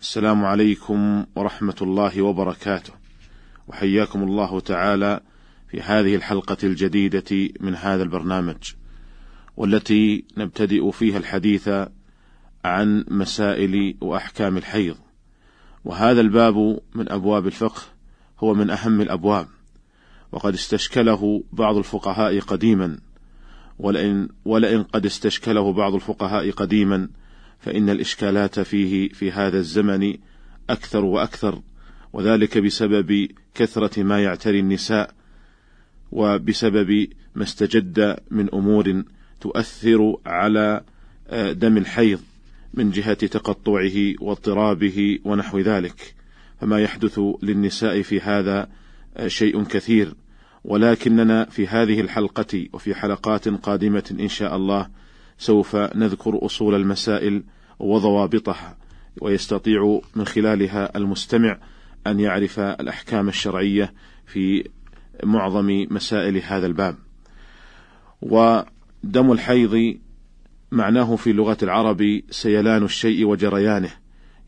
السلام عليكم ورحمة الله وبركاته. وحياكم الله تعالى في هذه الحلقة الجديدة من هذا البرنامج والتي نبتدئ فيها الحديث عن مسائل وأحكام الحيض. وهذا الباب من أبواب الفقه هو من أهم الأبواب. وقد استشكله بعض الفقهاء قديما ولئن, ولئن قد استشكله بعض الفقهاء قديما فإن الإشكالات فيه في هذا الزمن أكثر وأكثر وذلك بسبب كثرة ما يعتري النساء وبسبب ما استجد من أمور تؤثر على آه، دم الحيض من جهة تقطعه واضطرابه ونحو ذلك. فما يحدث للنساء في هذا آه، شيء كثير. ولكننا في هذه الحلقة وفي حلقات قادمة إن شاء الله سوف نذكر أصول المسائل وضوابطها ويستطيع من خلالها المستمع أن يعرف الأحكام الشرعية في معظم مسائل هذا الباب. ودم الحيض معناه في لغة العرب سيلان الشيء وجريانه،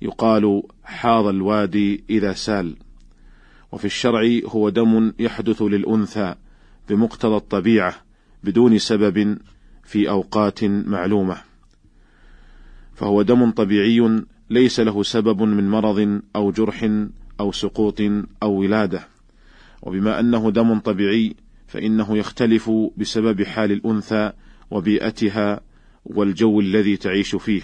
يقال حاض الوادي إذا سال. وفي الشرع هو دم يحدث للأنثى بمقتضى الطبيعة بدون سبب في أوقات معلومة. فهو دم طبيعي ليس له سبب من مرض أو جرح أو سقوط أو ولادة. وبما أنه دم طبيعي فإنه يختلف بسبب حال الأنثى وبيئتها والجو الذي تعيش فيه.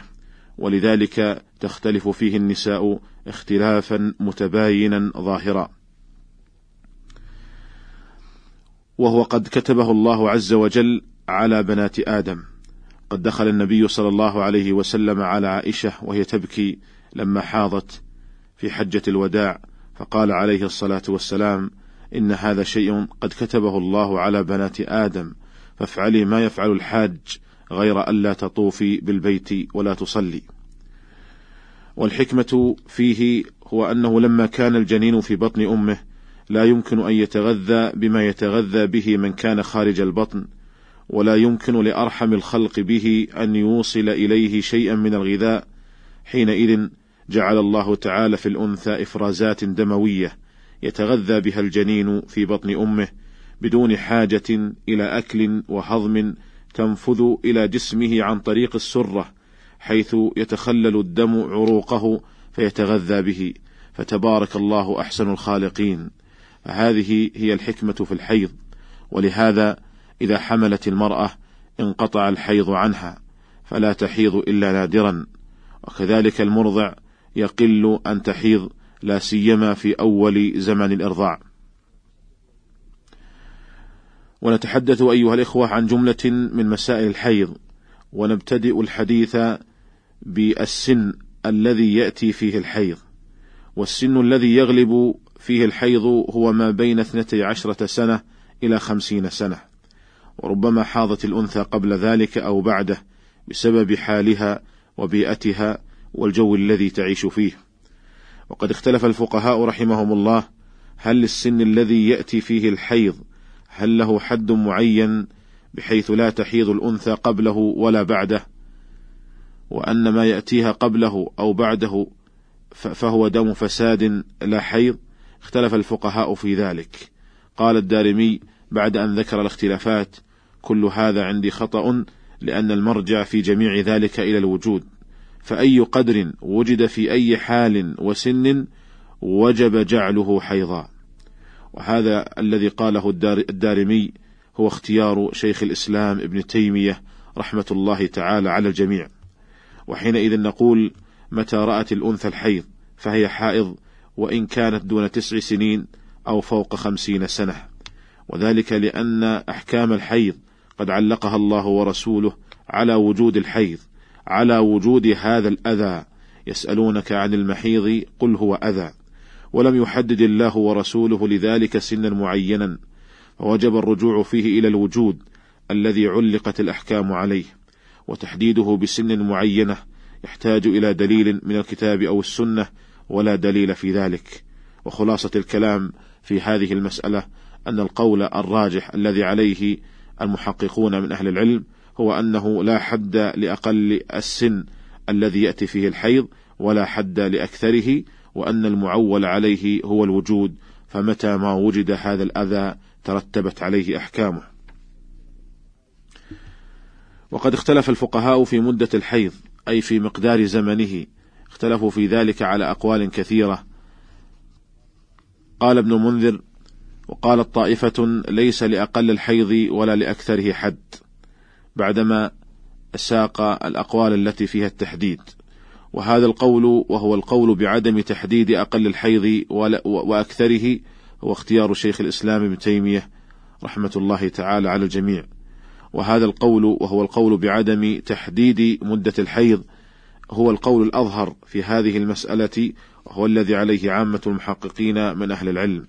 ولذلك تختلف فيه النساء اختلافا متباينا ظاهرا. وهو قد كتبه الله عز وجل على بنات آدم. قد دخل النبي صلى الله عليه وسلم على عائشة وهي تبكي لما حاضت في حجة الوداع فقال عليه الصلاة والسلام إن هذا شيء قد كتبه الله على بنات آدم فافعلي ما يفعل الحاج غير ألا تطوفي بالبيت ولا تصلي. والحكمة فيه هو أنه لما كان الجنين في بطن أمه لا يمكن أن يتغذى بما يتغذى به من كان خارج البطن ولا يمكن لأرحم الخلق به أن يوصل إليه شيئا من الغذاء. حينئذ جعل الله تعالى في الأنثى إفرازات دموية يتغذى بها الجنين في بطن أمه بدون حاجة إلى أكل وهضم تنفذ إلى جسمه عن طريق السرة حيث يتخلل الدم عروقه فيتغذى به. فتبارك الله أحسن الخالقين. فهذه هي الحكمة في الحيض. ولهذا إذا حملت المرأة انقطع الحيض عنها فلا تحيض إلا نادرا. وكذلك المرضع يقل أن تحيض لا سيما في أول زمن الإرضاع. ونتحدث أيها الإخوة عن جملة من مسائل الحيض ونبتدئ الحديث بالسن الذي يأتي فيه الحيض. والسن الذي يغلب فيه الحيض هو ما بين اثنتي عشرة سنة إلى خمسين سنة. وربما حاضت الأنثى قبل ذلك أو بعده بسبب حالها وبيئتها والجو الذي تعيش فيه. وقد اختلف الفقهاء رحمهم الله هل السن الذي يأتي فيه الحيض هل له حد معين بحيث لا تحيض الأنثى قبله ولا بعده؟ وأن ما يأتيها قبله أو بعده فهو دم فساد لا حيض اختلف الفقهاء في ذلك. قال الدارمي بعد أن ذكر الاختلافات كل هذا عندي خطأ لأن المرجع في جميع ذلك إلى الوجود. فأي قدر وجد في أي حال وسن وجب جعله حيضا. وهذا الذي قاله الدارمي هو اختيار شيخ الإسلام ابن تيمية رحمة الله تعالى على الجميع. وحينئذ نقول متى رأت الأنثى الحيض فهي حائض وإن كانت دون تسع سنين أو فوق خمسين سنة. وذلك لأن أحكام الحيض قد علقها الله ورسوله على وجود الحيض على وجود هذا الأذى. يسألونك عن المحيض قل هو أذى. ولم يحدد الله ورسوله لذلك سنا معينا. فوجب الرجوع فيه إلى الوجود الذي علقت الأحكام عليه. وتحديده بسن معينة يحتاج إلى دليل من الكتاب أو السنة ولا دليل في ذلك. وخلاصة الكلام في هذه المسألة أن القول الراجح الذي عليه المحققون من أهل العلم هو أنه لا حد لأقل السن الذي يأتي فيه الحيض ولا حد لأكثره وأن المعول عليه هو الوجود فمتى ما وجد هذا الأذى ترتبت عليه أحكامه. وقد اختلف الفقهاء في مدة الحيض أي في مقدار زمنه اختلفوا في ذلك على أقوال كثيرة. قال ابن منذر وقالت طائفة ليس لأقل الحيض ولا لأكثره حد بعدما ساق الأقوال التي فيها التحديد. وهذا القول وهو القول بعدم تحديد أقل الحيض وأكثره هو اختيار شيخ الإسلام ابن تيمية رحمة الله تعالى على الجميع. وهذا القول وهو القول بعدم تحديد مدة الحيض هو القول الأظهر في هذه المسألة وهو الذي عليه عامة المحققين من أهل العلم.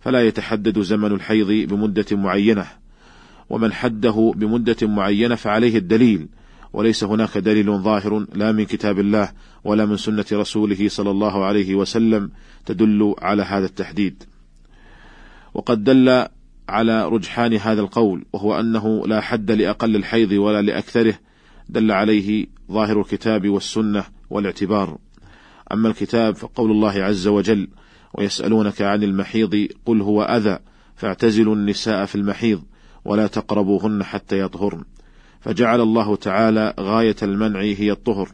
فلا يتحدد زمن الحيض بمدة معينة ومن حده بمدة معينة فعليه الدليل وليس هناك دليل ظاهر لا من كتاب الله ولا من سنة رسوله صلى الله عليه وسلم تدل على هذا التحديد. وقد دل على رجحان هذا القول وهو أنه لا حد لأقل الحيض ولا لأكثره دل عليه ظاهر الكتاب والسنة والاعتبار. أما الكتاب فقول الله عز وجل ويسألونك عن المحيض قل هو أذى فاعتزلوا النساء في المحيض ولا تقربوهن حتى يطهرن. فجعل الله تعالى غاية المنع هي الطهر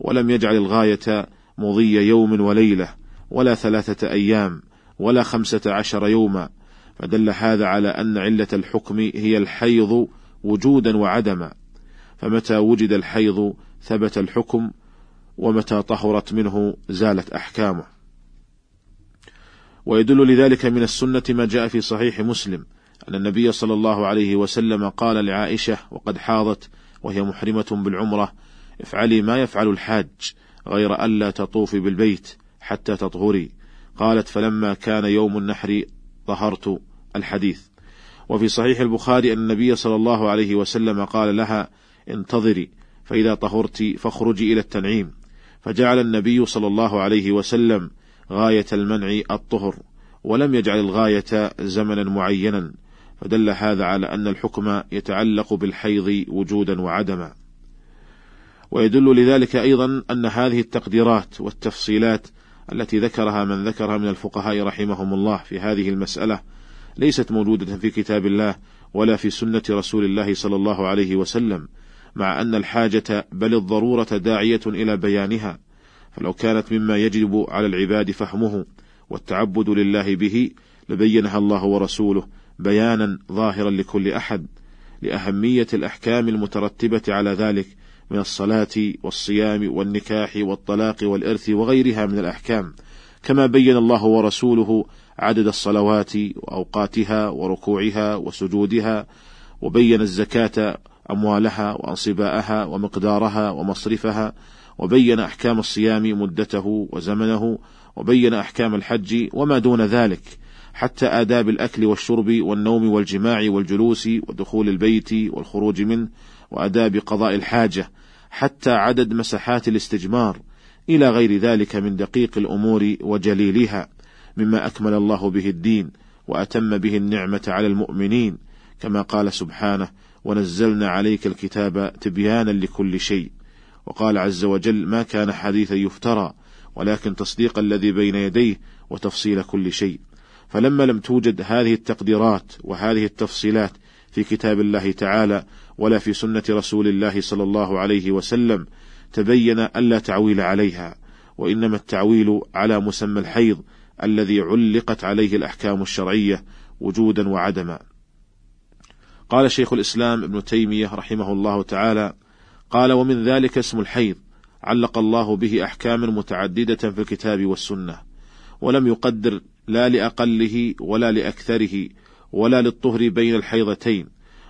ولم يجعل الغاية مضي يوم وليلة ولا ثلاثة أيام ولا خمسة عشر يوما. فدل هذا على أن علة الحكم هي الحيض وجودا وعدما. فمتى وجد الحيض ثبت الحكم ومتى طهرت منه زالت أحكامه. ويدل لذلك من السنة ما جاء في صحيح مسلم أن النبي صلى الله عليه وسلم قال لعائشة وقد حاضت وهي محرمة بالعمرة افعلي ما يفعل الحاج غير ألا تطوفي بالبيت حتى تطهري. قالت فلما كان يوم النحر طهرت الحديث. وفي صحيح البخاري أن النبي صلى الله عليه وسلم قال لها انتظري فإذا طهرت فاخرجي إلى التنعيم. فجعل النبي صلى الله عليه وسلم غاية المنع الطهر ولم يجعل الغاية زمنا معينا فدل هذا على أن الحكم يتعلق بالحيض وجودا وعدما. ويدل لذلك أيضا أن هذه التقديرات والتفصيلات التي ذكرها من ذكرها من الفقهاء رحمهم الله في هذه المسألة ليست موجودة في كتاب الله ولا في سنة رسول الله صلى الله عليه وسلم مع أن الحاجة بل الضرورة داعية إلى بيانها. فلو كانت مما يجب على العباد فهمه والتعبد لله به لبينها الله ورسوله بيانا ظاهرا لكل أحد لأهمية الأحكام المترتبة على ذلك من الصلاة والصيام والنكاح والطلاق والإرث وغيرها من الأحكام كما بين الله ورسوله عدد الصلوات وأوقاتها وركوعها وسجودها وبين الزكاة أموالها وأنصباءها ومقدارها ومصرفها وبين أحكام الصيام مدته وزمنه وبين أحكام الحج وما دون ذلك حتى آداب الأكل والشرب والنوم والجماع والجلوس ودخول البيت والخروج منه وآداب قضاء الحاجة حتى عدد مساحات الاستجمار إلى غير ذلك من دقيق الأمور وجليلها مما أكمل الله به الدين وأتم به النعمة على المؤمنين كما قال سبحانه ونزلنا عليك الكتاب تبيانا لكل شيء وقال عز وجل ما كان حديثا يفترى ولكن تصديق الذي بين يديه وتفصيل كل شيء. فلما لم توجد هذه التقديرات وهذه التفصيلات في كتاب الله تعالى ولا في سنة رسول الله صلى الله عليه وسلم تبين ألا تعويل عليها وإنما التعويل على مسمى الحيض الذي علقت عليه الأحكام الشرعية وجودا وعدما. قال شيخ الإسلام ابن تيمية رحمه الله تعالى قال ومن ذلك اسم الحيض علق الله به أحكاما متعددة في الكتاب والسنة ولم يقدر لا لأقله ولا لأكثره ولا للطهر بين الحيضتين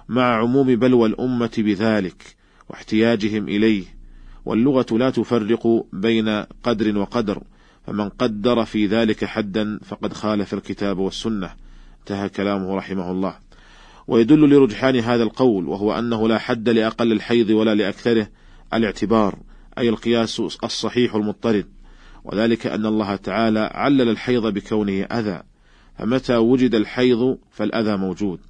مع عموم بلوى الأمة بذلك واحتياجهم إليه واللغة لا تفرق بين قدر وقدر فمن قدر في ذلك حدا فقد خالف الكتاب والسنة. انتهى كلامه رحمه الله. ويدل لرجحان هذا القول وهو أنه لا حد لأقل الحيض ولا لأكثره الاعتبار أي القياس الصحيح المضطرد. وذلك أن الله تعالى علل الحيض بكونه أذى. فمتى وجد الحيض فالأذى موجود.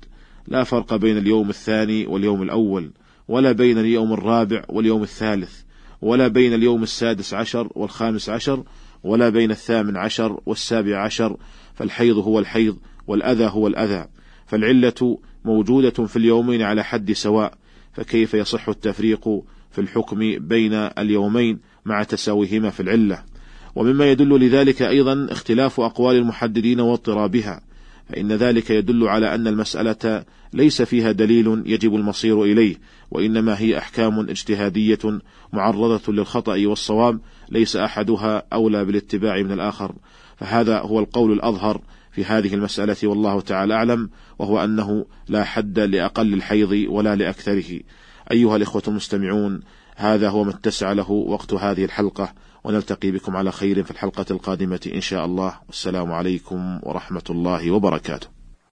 لا فرق بين اليوم الثاني واليوم الأول ولا بين اليوم الرابع واليوم الثالث ولا بين اليوم السادس عشر والخامس عشر ولا بين الثامن عشر والسابع عشر. فالحيض هو الحيض والأذى هو الأذى. فالعلة موجودة في اليومين على حد سواء فكيف يصح التفريق في الحكم بين اليومين مع تساويهما في العلة؟ ومما يدل لذلك أيضا اختلاف أقوال المحددين واضطرابها فإن ذلك يدل على أن المسألة ليس فيها دليل يجب المصير إليه وإنما هي أحكام اجتهادية معرضة للخطأ والصواب ليس أحدها أولى بالاتباع من الآخر. فهذا هو القول الأظهر في هذه المسألة والله تعالى أعلم وهو أنه لا حد لأقل الحيض ولا لأكثره. أيها الإخوة المستمعون هذا هو ما اتسع له وقت هذه الحلقة ونلتقي بكم على خير في الحلقة القادمة إن شاء الله. والسلام عليكم ورحمة الله وبركاته.